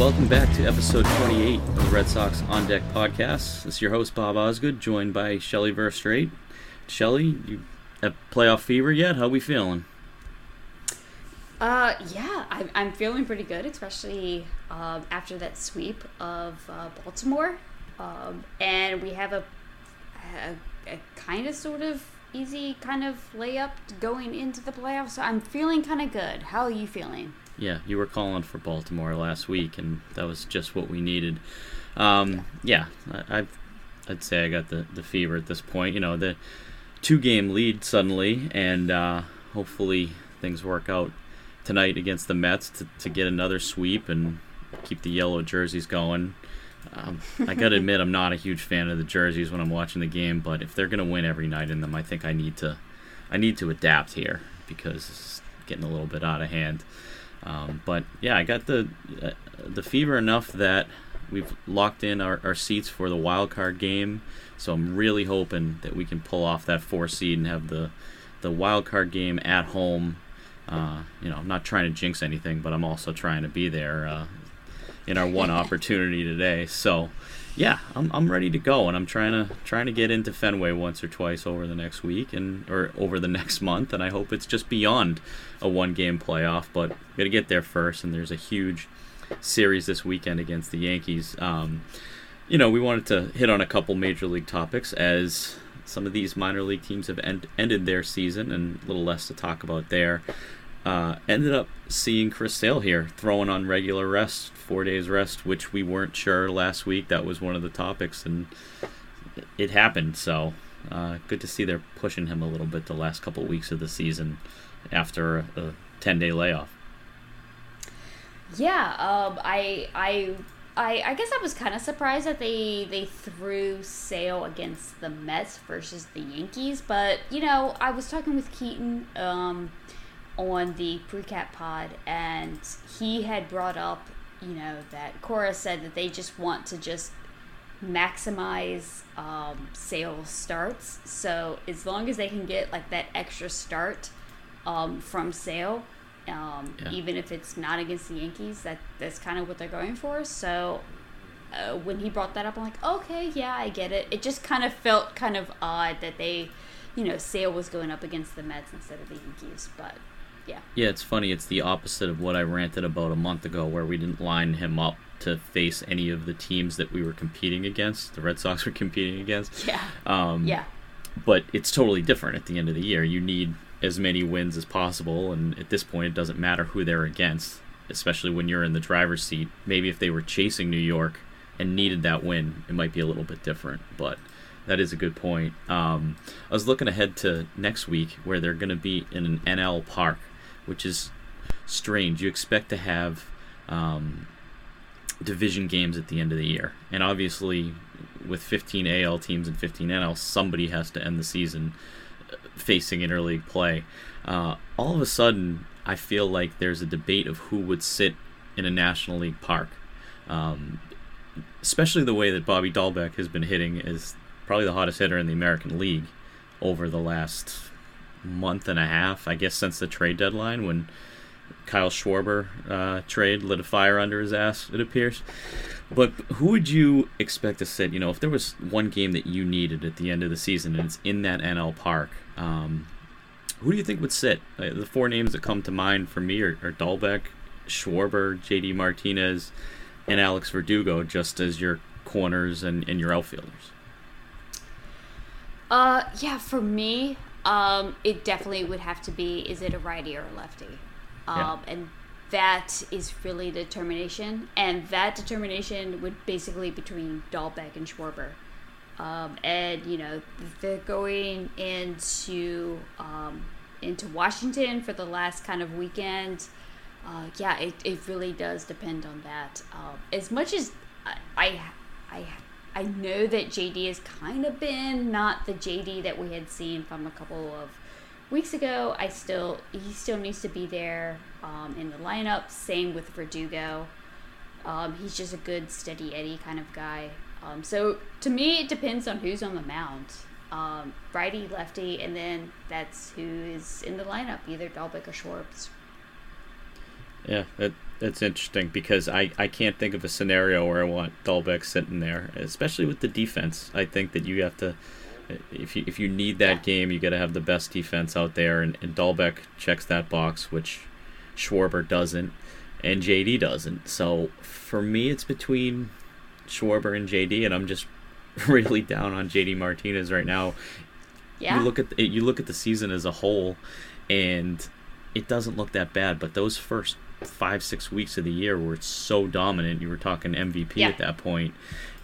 welcome back to episode 28 of the Red Sox On Deck podcast. This is your host, Bob Osgood, joined by Shelly Verougstraete. Shelly, you have playoff fever yet? How we feeling? Uh, yeah, I'm, I'm feeling pretty good, especially um, after that sweep of uh, Baltimore. Um, and we have a, a, a kind of sort of easy kind of layup going into the playoffs. So I'm feeling kind of good. How are you feeling? Yeah, you were calling for Baltimore last week, and that was just what we needed. Um, yeah, I, I'd say I got the, the fever at this point. You know, the two game lead suddenly, and uh, hopefully things work out tonight against the Mets to, to get another sweep and keep the yellow jerseys going. Um, I got to admit, I'm not a huge fan of the jerseys when I'm watching the game, but if they're going to win every night in them, I think I need to, I need to adapt here because it's getting a little bit out of hand. Um, but yeah, I got the uh, the fever enough that we've locked in our, our seats for the wild card game. So I'm really hoping that we can pull off that four seed and have the the wild card game at home. Uh, you know, I'm not trying to jinx anything, but I'm also trying to be there uh, in our one opportunity today. So yeah, I'm, I'm ready to go, and I'm trying to trying to get into Fenway once or twice over the next week and or over the next month, and I hope it's just beyond a one game playoff. But got to get there first, and there's a huge series this weekend against the Yankees. Um, you know, we wanted to hit on a couple major league topics as some of these minor league teams have end, ended their season, and a little less to talk about there. Uh, ended up seeing Chris Sale here throwing on regular rest, four days rest, which we weren't sure last week. That was one of the topics, and it happened. So uh, good to see they're pushing him a little bit the last couple weeks of the season after a, ten day layoff. Yeah, um, I I I, I guess I was kind of surprised that they they threw Sale against the Mets versus the Yankees, but you know I was talking with Keaton um, on the precap pod, and he had brought up, you know, that Cora said that they just want to just maximize um, Sale's starts. So as long as they can get like that extra start um, from Sale, um, yeah. even if it's not against the Yankees, that that's kind of what they're going for. So uh, when he brought that up, I'm like, okay, yeah, I get it. It just kind of felt kind of odd that they, you know, Sale was going up against the Mets instead of the Yankees, but yeah. Yeah, it's funny. It's the opposite of what I ranted about a month ago, where we didn't line him up to face any of the teams that we were competing against. The Red Sox were competing against. Yeah. Um, yeah. But it's totally different at the end of the year. You need as many wins as possible, and at this point, it doesn't matter who they're against, especially when you're in the driver's seat. Maybe if they were chasing New York and needed that win, it might be a little bit different. But that is a good point. Um, I was looking ahead to next week where they're going to be in an NL park which is strange. You expect to have um, division games at the end of the year, and obviously, with 15 AL teams and 15 NL, somebody has to end the season uh, facing interleague play. Uh, all of a sudden, I feel like there's a debate of who would sit in a National League park. Um, especially the way that Bobby Dalbec has been hitting is probably the hottest hitter in the American League over the last month and a half, I guess, since the trade deadline when Kyle Schwarber uh, trade lit a fire under his ass, it appears. But who would you expect to sit? You know, if there was one game that you needed at the end of the season and it's in that NL park, um, who do you think would sit? Uh, the four names that come to mind for me are, are Dalbec, Schwarber, JD Martinez, and Alex Verdugo, just as your corners and, and your outfielders. Uh, yeah, for me, um, it definitely would have to be is it a righty or a lefty? Um, yeah. And that is really the determination. And that determination would basically between Dalbec and Schwarber. Um, and, you know, they're going into um, into Washington for the last kind of weekend. Uh, yeah, it, it really does depend on that. Um, as much as I, I, I I know that JD has kind of been not the JD that we had seen from a couple of weeks ago. I still he still needs to be there um, in the lineup. Same with Verdugo. Um, he's just a good steady Eddie kind of guy. Um, so to me, it depends on who's on the mound. Um, righty, lefty, and then that's who is in the lineup, either Dalbec or Schwartz. Yeah, that That's interesting because I, I can't think of a scenario where I want Dalbec sitting there, especially with the defense. I think that you have to, if you, if you need that game, you got to have the best defense out there, and, and Dalbec checks that box, which Schwarber doesn't, and JD doesn't. So for me, it's between Schwarber and JD, and I'm just really down on JD Martinez right now. Yeah. You look at the, you look at the season as a whole, and it doesn't look that bad. But those first five six weeks of the year where it's so dominant. You were talking MVP Yeah. at that point,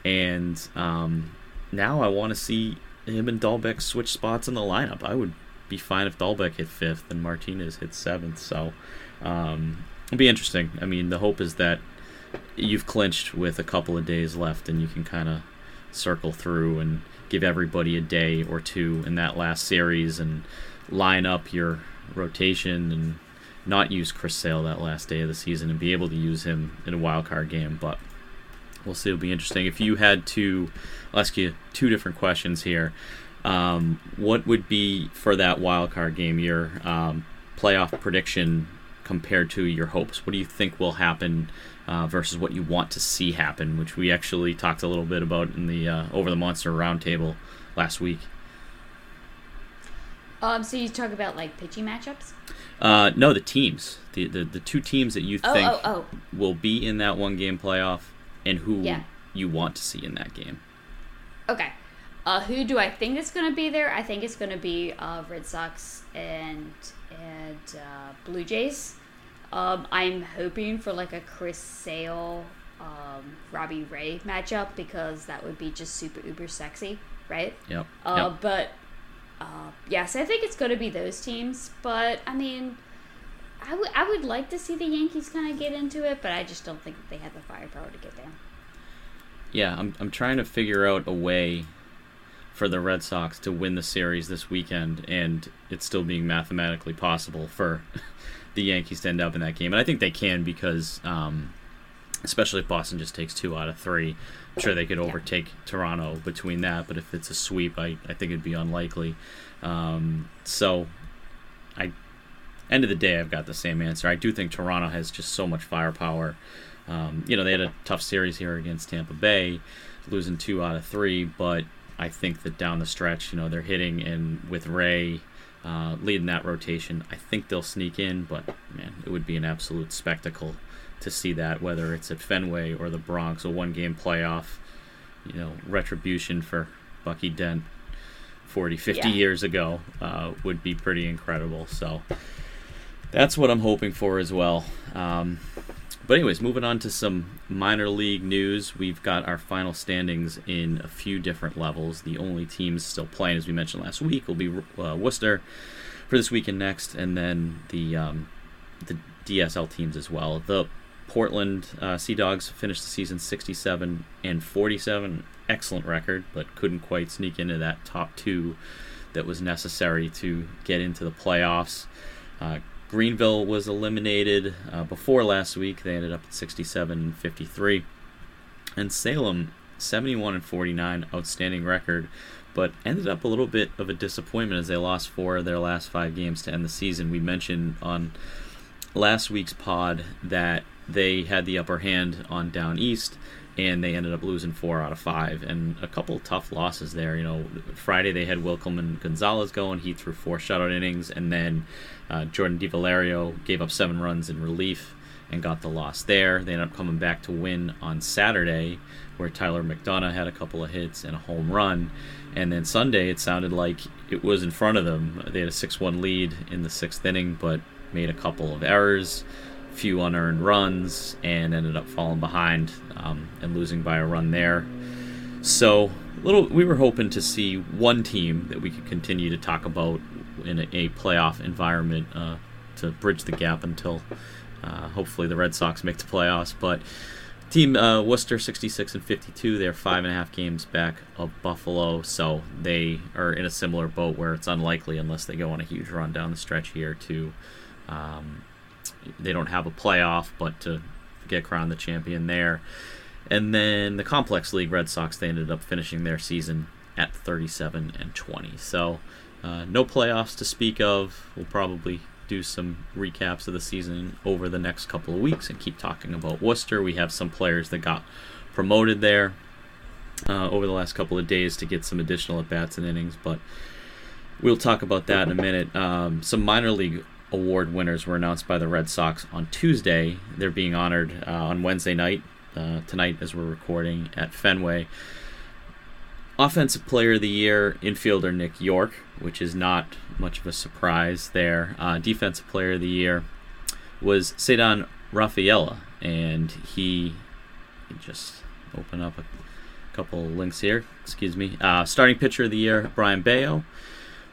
and um, now I want to see him and Dalbec switch spots in the lineup. I would be fine if Dalbec hit fifth and Martinez hit seventh. So um, it'll be interesting. I mean, the hope is that you've clinched with a couple of days left, and you can kind of circle through and give everybody a day or two in that last series and line up your rotation and not use Chris Sale that last day of the season and be able to use him in a wild card game. But we'll see. It'll be interesting. If you had to, I'll ask you two different questions here. Um, what would be for that wild card game your um, playoff prediction compared to your hopes? What do you think will happen uh, versus what you want to see happen? Which we actually talked a little bit about in the uh, over the monster roundtable last week. Um, so you talk about like pitching matchups? Uh, no, the teams, the, the the two teams that you Oh, think oh, oh. will be in that one game playoff, and who Yeah. you want to see in that game. Okay. Uh, who do I think is going to be there? I think it's going to be uh, Red Sox and and uh, Blue Jays. Um, I'm hoping for like a Chris Sale, um, Robbie Ray matchup because that would be just super uber sexy, right? Yep. Uh, yep. But uh, yes, I think it's going to be those teams. But I mean, I would I would like to see the Yankees kind of get into it, but I just don't think that they have the firepower to get there. Yeah, I'm I'm trying to figure out a way for the Red Sox to win the series this weekend, and it's still being mathematically possible for the Yankees to end up in that game. And I think they can because, um, especially if Boston just takes two out of three, I'm sure they could overtake Toronto between that. But if it's a sweep, I, I think it'd be unlikely. Um, so, I end of the day, I've got the same answer. I do think Toronto has just so much firepower. Um, you know, they had a tough series here against Tampa Bay, losing two out of three, but I think that down the stretch, you know, they're hitting, and with Ray uh, leading that rotation, I think they'll sneak in, but man, it would be an absolute spectacle to see that, whether it's at Fenway or the Bronx, a one game playoff, you know, retribution for Bucky Dent 40, 50 Yeah. years ago uh, would be pretty incredible. So that's what I'm hoping for as well. Um, but anyways, moving on to some minor league news. We've got our final standings in a few different levels. The only teams still playing, as we mentioned last week, will be uh, Worcester for this week and next, and then the um, the DSL teams as well. The Portland uh, Sea Dogs finished the season 67 and 47, excellent record, but couldn't quite sneak into that top two that was necessary to get into the playoffs. Uh, Greenville was eliminated uh, before last week. They ended up at 67 and 53. And Salem, 71 and 49, outstanding record, but ended up a little bit of a disappointment as they lost four of their last five games to end the season. We mentioned on last week's pod that they had the upper hand on down east and they ended up losing four out of five and a couple tough losses there. You know friday they had wikelman gonzalez going. He threw four shutout innings and then uh, jordan DiValerio gave up seven runs in relief and got the loss there. They ended up coming back to win on saturday where tyler mcdonough had a couple of hits and a home run. And then sunday it sounded like it was in front of them. They had a 6-1 lead in the sixth inning but made a couple of errors few unearned runs and ended up falling behind um, and losing by a run there. So, little we were hoping to see one team that we could continue to talk about in a, a playoff environment uh, to bridge the gap until uh, hopefully the Red Sox make the playoffs. But team uh, Worcester 66 and 52, they're five and a half games back of Buffalo, so they are in a similar boat where it's unlikely unless they go on a huge run down the stretch here to. Um, they don't have a playoff, but to get crowned the champion there. And then the Complex League Red Sox, they ended up finishing their season at 37 and 20. So uh, no playoffs to speak of. We'll probably do some recaps of the season over the next couple of weeks and keep talking about Worcester. We have some players that got promoted there uh, over the last couple of days to get some additional at bats and innings, but we'll talk about that in a minute. Um, some minor league award winners were announced by the Red Sox on Tuesday. They're being honored uh, on Wednesday night, uh, tonight as we're recording at Fenway. Offensive Player of the Year, infielder Nick Yorke, which is not much of a surprise there. Uh, Defensive Player of the Year was Ceddanne Rafaela, and he just open up a couple links here. Excuse me. Uh, starting pitcher of the year, Brayan Bello.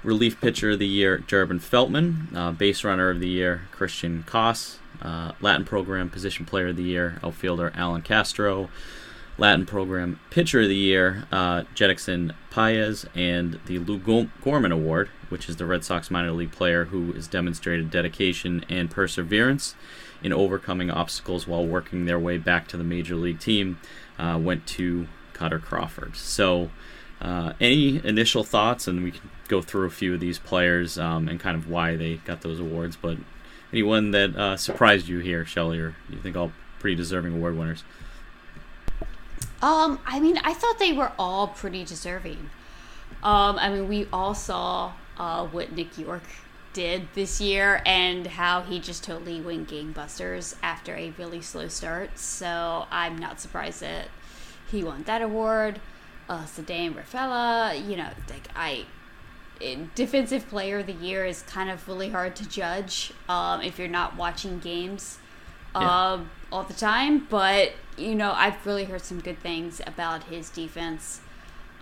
Relief pitcher of the year, Durbin Feltman. Uh, base runner of the year, Christian Koss. Uh, Latin program position player of the year, outfielder Allan Castro. Latin Program Pitcher of the Year, uh, Jedixson Paez, and the Lou Gorman Award, which is the Red Sox minor league player who has demonstrated dedication and perseverance in overcoming obstacles while working their way back to the major league team, uh, went to Kutter Crawford. So, uh, any initial thoughts, and we can go through a few of these players um, and kind of why they got those awards, but anyone that uh, surprised you here, Shelly, or you think all pretty deserving award winners? Um, I mean, I thought they were all pretty deserving. Um, I mean, we all saw uh, what Nick Yorke did this year and how he just totally went gangbusters after a really slow start. So I'm not surprised that he won that award. Uh, Ceddanne Rafaela, you know, like I, it, defensive player of the year is kind of really hard to judge um, if you're not watching games yeah. Um, all the time. But you know, I've really heard some good things about his defense.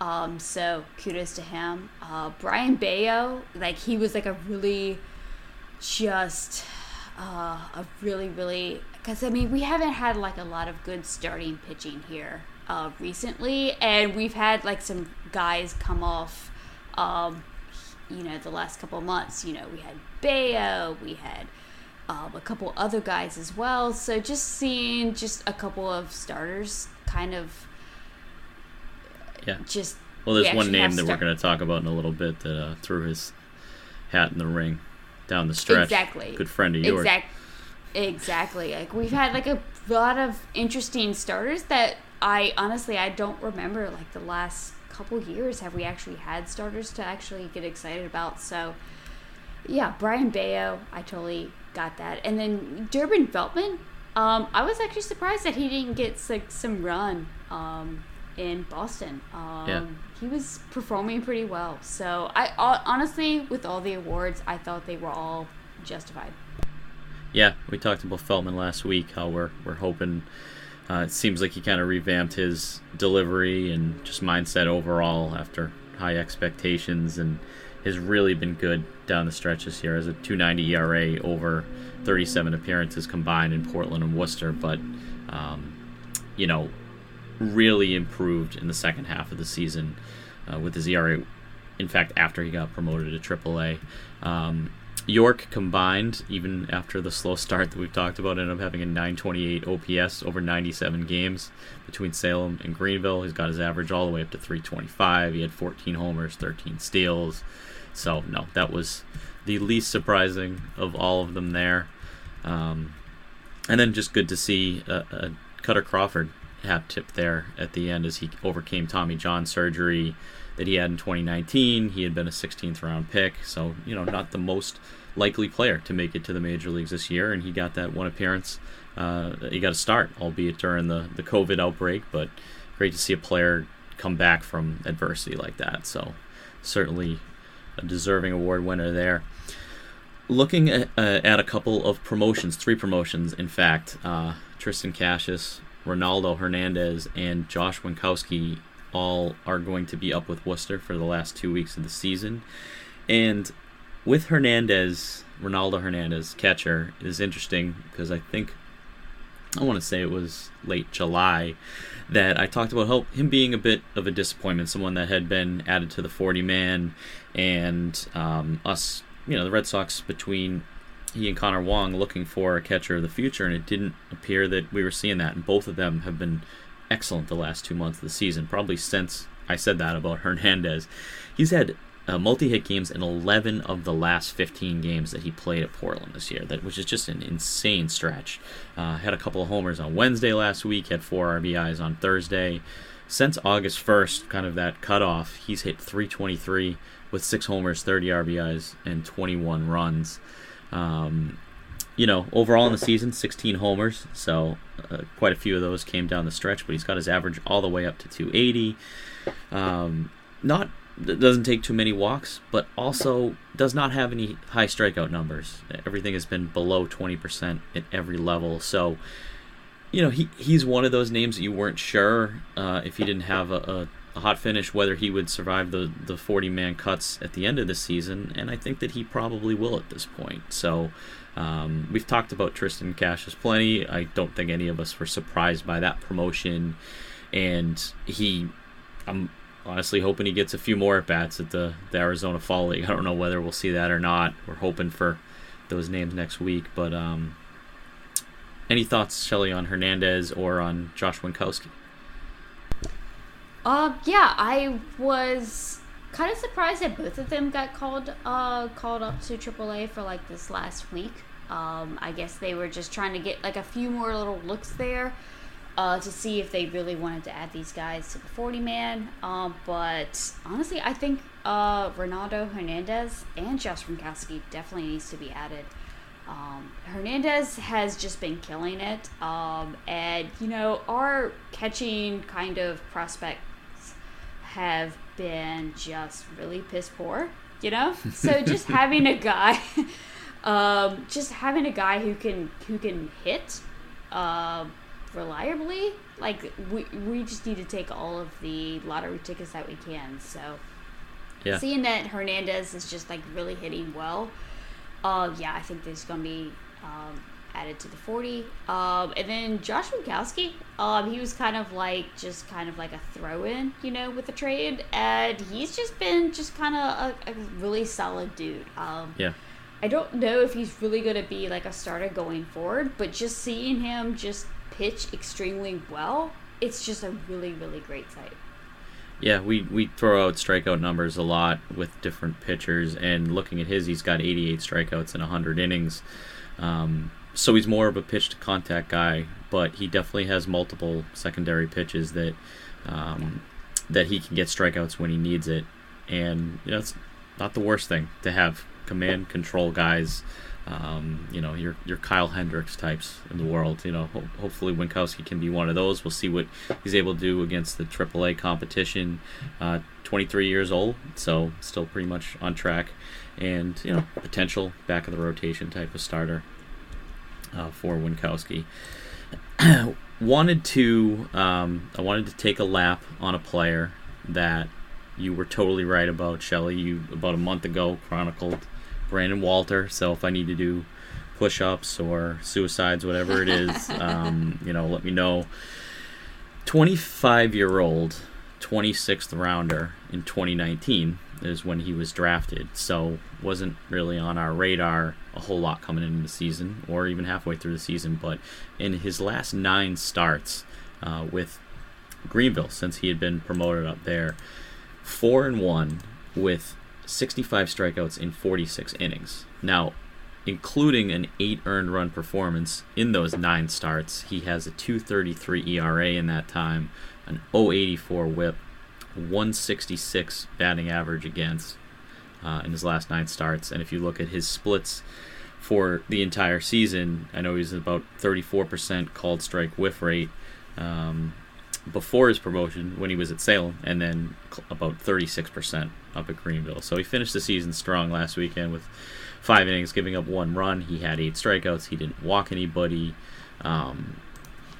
Um, so kudos to him. Uh, Brayan Bello, like he was like a really, just uh, a really really because I mean we haven't had like a lot of good starting pitching here uh, recently, and we've had like some guys come off. Um, you know, the last couple months, you know, we had Bello, we had um, a couple other guys as well. So just seeing just a couple of starters kind of yeah. just well there's one name that we're going to talk about in a little bit that uh, threw his hat in the ring down the stretch. Exactly. Good friend of yours. Exactly exactly. Like we've had like a lot of interesting starters that i honestly i don't remember like the last couple years have we actually had starters to actually get excited about so yeah Brayan bello i totally got that. And then Durbin Feltman, um, I was actually surprised that he didn't get like some run um, in Boston. Um, yeah. He was performing pretty well. So I honestly, with all the awards, I thought they were all justified. Yeah, we talked about Feltman last week. How we're we're hoping. Uh, it seems like he kind of revamped his delivery and just mindset overall after high expectations and has really been good down the stretch this year as a 290 ERA over 37 appearances combined in Portland and Worcester, but um, you know, really improved in the second half of the season uh, with his ERA. In fact, after he got promoted to AAA, um, Yorke combined, even after the slow start that we've talked about, ended up having a 928 OPS over 97 games between Salem and Greenville. He's got his average all the way up to 325. He had 14 homers, 13 steals. So no, that was the least surprising of all of them there. Um, and then just good to see a, a Kutter Crawford hat tip there at the end as he overcame Tommy John surgery that he had in 2019. He had been a 16th round pick, so you know not the most likely player to make it to the major leagues this year, and he got that one appearance. Uh, he got a start, albeit during the the COVID outbreak, but great to see a player come back from adversity like that. So certainly a deserving award winner there. Looking at, uh, at a couple of promotions, three promotions, in fact, uh, Triston Casas, Ronaldo Hernandez, and Josh Winckowski all are going to be up with Worcester for the last two weeks of the season. And with Hernandez, Ronaldo Hernandez, catcher, is interesting because I think I want to say it was late July that I talked about him being a bit of a disappointment, someone that had been added to the 40 man, and um, us, you know, the Red Sox between he and Connor Wong looking for a catcher of the future, and it didn't appear that we were seeing that. And both of them have been excellent the last two months of the season, probably since I said that about Hernandez. He's had uh, multi-hit games in 11 of the last 15 games that he played at Portland this year, that which is just an insane stretch. Uh, had a couple of homers on Wednesday last week, had four RBIs on Thursday. Since August 1st, kind of that cutoff, he's hit 323 with six homers, 30 RBIs, and 21 runs. Um, you know, overall in the season, 16 homers, so uh, quite a few of those came down the stretch, but he's got his average all the way up to 280. Um, not doesn't take too many walks, but also does not have any high strikeout numbers. Everything has been below 20% at every level. So, you know, he, he's one of those names that you weren't sure uh, if he didn't have a, a, a, hot finish whether he would survive the, the 40 man cuts at the end of the season, and I think that he probably will at this point. So, um, we've talked about Triston Casas plenty. I don't think any of us were surprised by that promotion, and he. I'm honestly hoping he gets a few more at bats at the, the Arizona Fall League. I don't know whether we'll see that or not. We're hoping for those names next week. But um, any thoughts, Shelly, on Hernandez or on Josh Winckowski? Uh, yeah, I was kind of surprised that both of them got called uh, called up to AAA for like this last week. Um, I guess they were just trying to get like a few more little looks there uh, to see if they really wanted to add these guys to the 40 man. Um, but honestly, I think uh, Hernandez and Josh Winckowski definitely needs to be added. Um, Hernandez has just been killing it. Um, and, you know, our catching kind of prospects have been just really piss poor, you know? So just having a guy. Um, just having a guy who can who can hit, uh, reliably, like we we just need to take all of the lottery tickets that we can. So yeah. seeing that Hernandez is just like really hitting well, uh, yeah, I think there's gonna be um, added to the 40. Um, and then Josh Winckowski, um, he was kind of like just kind of like a throw in, you know, with the trade, and he's just been just kind of a, a, really solid dude. Um, yeah. I don't know if he's really going to be like a starter going forward, but just seeing him just pitch extremely well, it's just a really, really great sight. Yeah, we, we throw out strikeout numbers a lot with different pitchers, and looking at his, he's got 88 strikeouts in 100 innings. Um, so he's more of a pitch to contact guy, but he definitely has multiple secondary pitches that um, that he can get strikeouts when he needs it, and you know it's not the worst thing to have command control guys um, you know, your your Kyle Hendricks types in the world. You know, ho- hopefully Winckowski can be one of those. We'll see what he's able to do against the AAA competition. Uh, 23 years old, so still pretty much on track, and you know, potential back of the rotation type of starter uh, for Winckowski. wanted to um, I wanted to take a lap on a player that you were totally right about, Shelly. You about a month ago chronicled Brandon Walter. So if I need to do push ups or suicides, whatever it is, um, you know, let me know. 25 year old, 26th rounder in 2019 is when he was drafted. So wasn't really on our radar a whole lot coming into the season or even halfway through the season. But in his last nine starts uh, with Greenville, since he had been promoted up there, four and one with 65 strikeouts in 46 innings. Now, including an 8 earned run performance in those 9 starts, he has a 233 ERA in that time, an 084 whip, 166 batting average against uh, in his last 9 starts. And if you look at his splits for the entire season, I know he's about 34% called strike whiff rate. Um, before his promotion when he was at Salem, and then about 36% up at Greenville. So he finished the season strong last weekend with five innings, giving up one run. He had eight strikeouts. He didn't walk anybody. Um,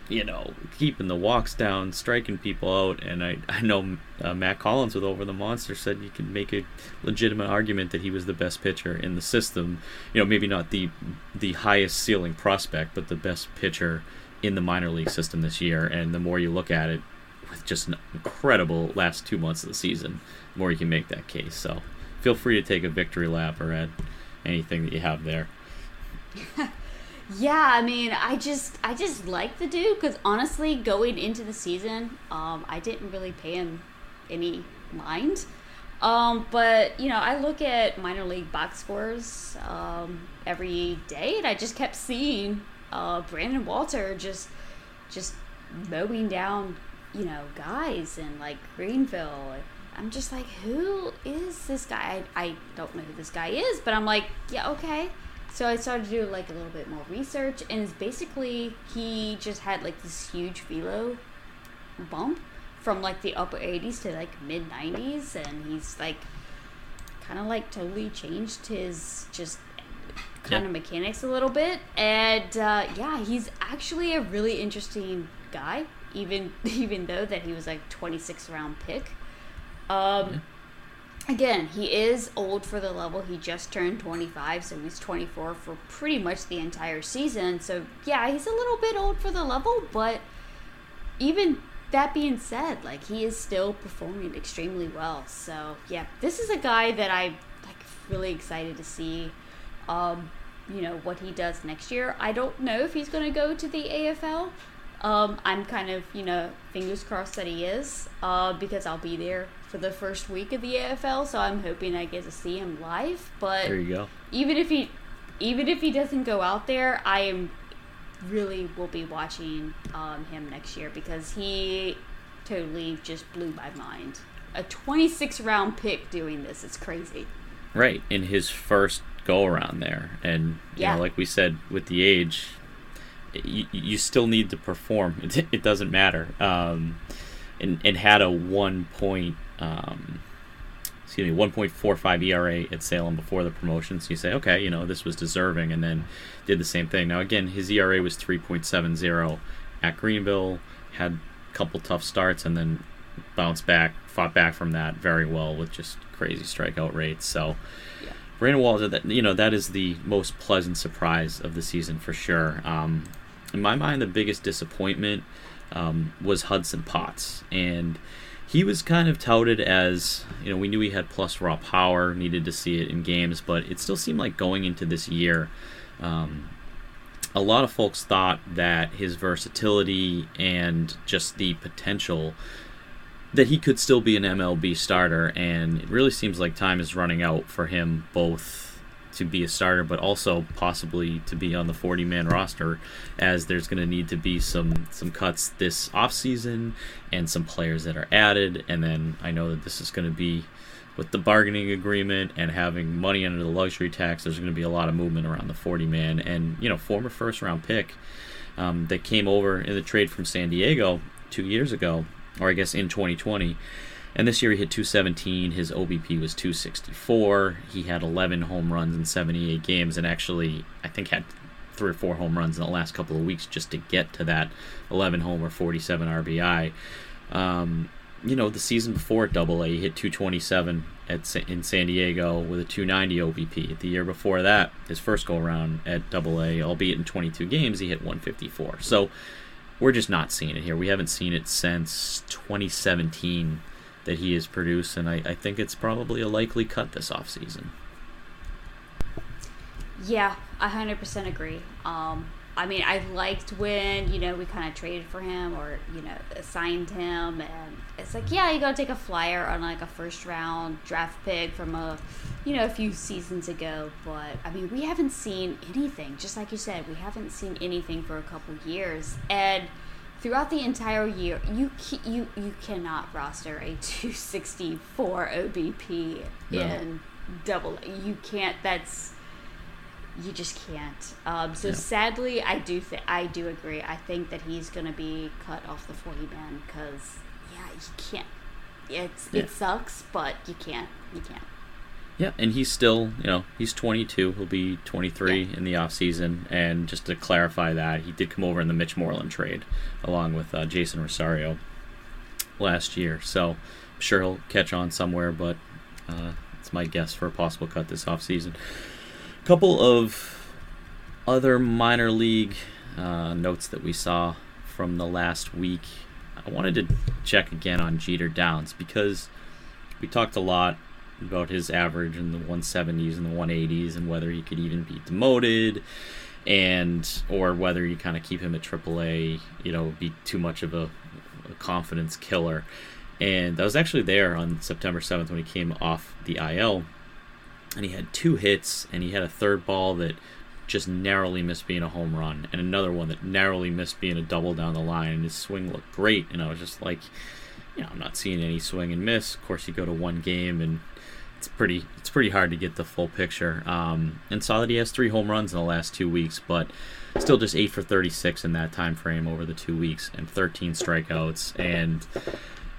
you know, keeping the walks down, striking people out. And I, I know uh, Matt Collins with Over the Monster said you could make a legitimate argument that he was the best pitcher in the system. You know, maybe not the the highest ceiling prospect, but the best pitcher in the minor league system this year. And the more you look at it, with just an incredible last two months of the season, the more you can make that case. So feel free to take a victory lap or add anything that you have there. yeah, I mean, I just I just like the dude because honestly, going into the season, um, I didn't really pay him any mind. Um, but you know, I look at minor league box scores um, every day, and I just kept seeing uh, Brandon Walter just just mowing down, you know, guys in like Greenville. I'm just like, who is this guy? I, I don't know who this guy is, but I'm like, yeah, okay. So I started to do like a little bit more research, and it's basically he just had like this huge velo bump from like the upper 80s to like mid 90s and he's like kind of like totally changed his just kind of mechanics a little bit and uh, yeah he's actually a really interesting guy even even though that he was like 26 round pick um. Again he is old for the level he just turned 25 so he's 24 for pretty much the entire season so yeah he's a little bit old for the level but even that being said, like he is still performing extremely well. So yeah, this is a guy that I like really excited to see. Um, you know what he does next year. I don't know if he's going to go to the AFL. Um, I'm kind of you know fingers crossed that he is uh, because I'll be there for the first week of the AFL. So I'm hoping I get to see him live. But there you go. Even if he even if he doesn't go out there, I am really will be watching um, him next year because he totally just blew my mind. A 26 round pick doing this, it's crazy. Right, in his first go around there. And, you yeah. know, like we said, with the age, you, you still need to perform. It, it doesn't matter. Um, and, and had a one point. Um, excuse me, 1.45 ERA at Salem before the promotion. So you say, okay, you know, this was deserving, and then did the same thing. Now, again, his ERA was 3.70 at Greenville, had a couple tough starts, and then bounced back, fought back from that very well with just crazy strikeout rates. So, yeah. Brandon Walter, that you know, that is the most pleasant surprise of the season for sure. Um, in my mind, the biggest disappointment um, was Hudson Potts, and he was kind of touted as you know we knew he had plus raw power needed to see it in games but it still seemed like going into this year um, a lot of folks thought that his versatility and just the potential that he could still be an MLB starter and it really seems like time is running out for him both to be a starter, but also possibly to be on the 40 man roster, as there's going to need to be some some cuts this offseason and some players that are added. And then I know that this is going to be with the bargaining agreement and having money under the luxury tax. There's going to be a lot of movement around the 40 man, and you know, former first round pick um, that came over in the trade from San Diego two years ago, or I guess in 2020 and this year he hit 217. His OBP was 264. He had 11 home runs in 78 games, and actually, I think had three or four home runs in the last couple of weeks just to get to that 11 home or 47 RBI. Um, you know, the season before at Double A, he hit 227 at in San Diego with a 290 OBP. The year before that, his first go around at Double A, albeit in 22 games, he hit 154. So we're just not seeing it here. We haven't seen it since 2017 that he has produced, and I, I think it's probably a likely cut this offseason. Yeah, I 100% agree. Um, I mean, I liked when, you know, we kind of traded for him or, you know, signed him. And it's like, yeah, you got to take a flyer on like a first round draft pick from a, you know, a few seasons ago. But, I mean, we haven't seen anything. Just like you said, we haven't seen anything for a couple years. And throughout the entire year, you you you cannot roster a 264 OBP no. in double. You can't. That's you just can't. Um, so sadly, I do think I do agree. I think that he's going to be cut off the 40 man because yeah, you can't. It's yeah. it sucks, but you can't. You can't. Yeah, and he's still, you know, he's 22. He'll be 23 yeah. in the offseason. And just to clarify that, he did come over in the Mitch Moreland trade along with uh, Jeisson Rosario last year. So I'm sure he'll catch on somewhere, but uh, it's my guess for a possible cut this offseason. A couple of other minor league uh, notes that we saw from the last week. I wanted to check again on Jeter Downs because we talked a lot about his average in the 170s and the 180s and whether he could even be demoted and or whether you kind of keep him at AAA, you know, be too much of a, a confidence killer. And I was actually there on September 7th when he came off the IL. And he had two hits, and he had a third ball that just narrowly missed being a home run, and another one that narrowly missed being a double down the line. And his swing looked great, and I was just like, you know, I'm not seeing any swing and miss. Of course, you go to one game, and it's pretty it's pretty hard to get the full picture. Um, and saw that he has three home runs in the last two weeks, but still just eight for 36 in that time frame over the two weeks, and 13 strikeouts. And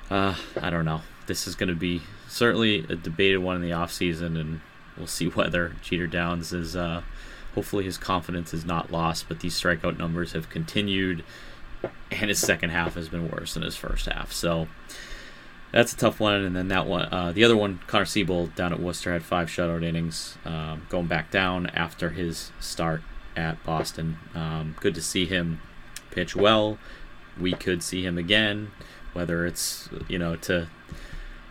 uh, I don't know. This is going to be certainly a debated one in the offseason, and we'll see whether Jeter Downs is. Uh, hopefully, his confidence is not lost, but these strikeout numbers have continued, and his second half has been worse than his first half. So that's a tough one. And then that one, uh, the other one, Connor Seabold down at Worcester had five shutout innings, um, going back down after his start at Boston. Um, good to see him pitch well. We could see him again, whether it's you know to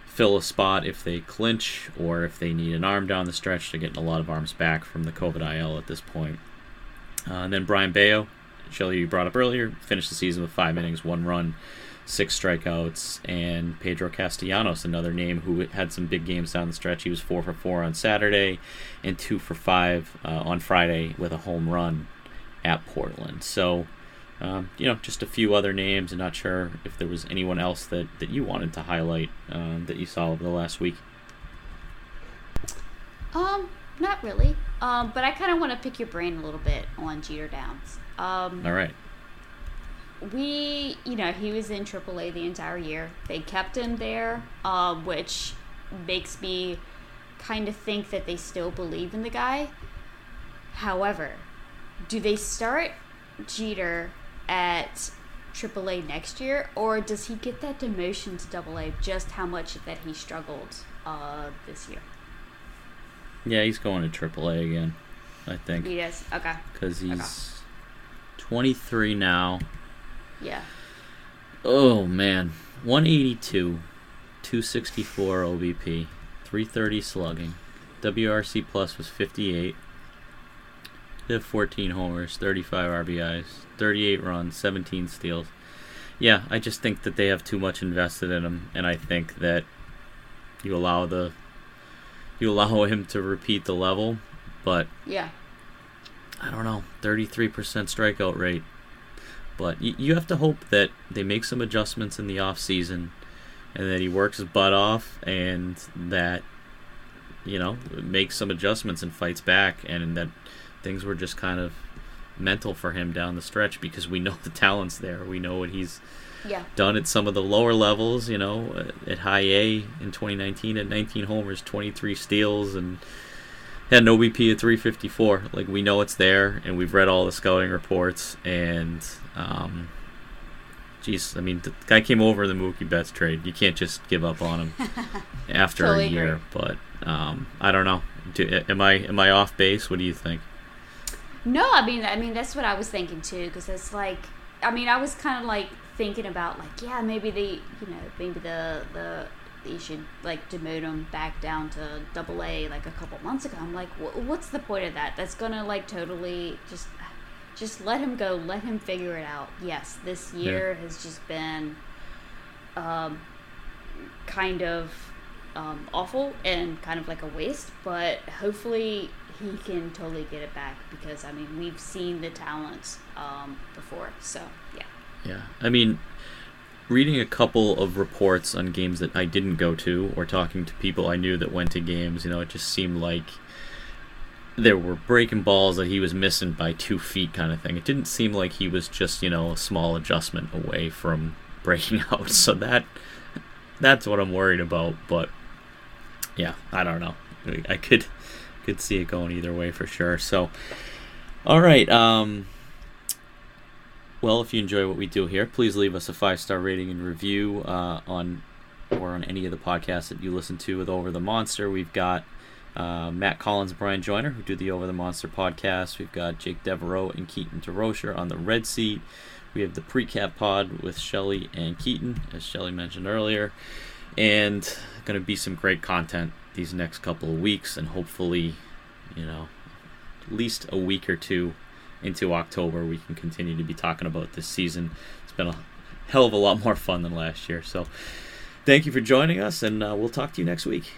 fill a spot if they clinch or if they need an arm down the stretch. They're getting a lot of arms back from the COVID IL at this point. Uh, and then Brayan Bello, Shelly, you brought up earlier, finished the season with five innings, one run six strikeouts, and Pedro Castellanos, another name who had some big games down the stretch. He was four for four on Saturday and two for five uh, on Friday with a home run at Portland. So, um, you know, just a few other names. I'm not sure if there was anyone else that, that you wanted to highlight um, that you saw over the last week. Um, not really. Um, but I kind of want to pick your brain a little bit on Jeter Downs. Um, All right we, you know, he was in AAA the entire year. They kept him there, uh, which makes me kind of think that they still believe in the guy. However, do they start Jeter at AAA next year, or does he get that demotion to AA? Just how much that he struggled uh, this year? Yeah, he's going to AAA again. I think he is. Okay. Because he's okay. 23 now. Yeah. Oh man, 182, 264 OBP, 330 slugging. WRC plus was 58. They have 14 homers, 35 RBIs, 38 runs, 17 steals. Yeah, I just think that they have too much invested in him, and I think that you allow the you allow him to repeat the level, but yeah, I don't know, 33% strikeout rate. But y- you have to hope that they make some adjustments in the off season, and that he works his butt off, and that you know makes some adjustments and fights back, and that things were just kind of mental for him down the stretch because we know the talent's there. We know what he's yeah. done at some of the lower levels. You know, at high A in 2019 at 19 homers, 23 steals, and had an OBP of 354. Like we know it's there, and we've read all the scouting reports, and um, geez, I mean, the guy came over the Mookie Betts trade. You can't just give up on him after totally a year. Agree. But um, I don't know. Do, am I am I off base? What do you think? No, I mean, I mean that's what I was thinking too. Because it's like, I mean, I was kind of like thinking about like, yeah, maybe the you know maybe the the you should like demote him back down to double A like a couple months ago. I'm like, what's the point of that? That's gonna like totally just just let him go. Let him figure it out. Yes, this year yeah. has just been um, kind of um, awful and kind of like a waste, but hopefully he can totally get it back because I mean we've seen the talents um, before, so yeah. Yeah, I mean, reading a couple of reports on games that I didn't go to, or talking to people I knew that went to games, you know, it just seemed like there were breaking balls that he was missing by two feet kind of thing. It didn't seem like he was just, you know, a small adjustment away from breaking out. So that that's what I'm worried about. But yeah, I don't know. I could could see it going either way for sure. So all right, um well, if you enjoy what we do here, please leave us a five star rating and review uh, on or on any of the podcasts that you listen to with Over the Monster. We've got uh, Matt Collins and Brian Joyner, who do the Over the Monster podcast. We've got Jake Devereaux and Keaton DeRocher on the Red Seat. We have the Precap Pod with Shelly and Keaton, as Shelly mentioned earlier. And going to be some great content these next couple of weeks, and hopefully, you know, at least a week or two into October, we can continue to be talking about this season. It's been a hell of a lot more fun than last year. So, thank you for joining us, and uh, we'll talk to you next week.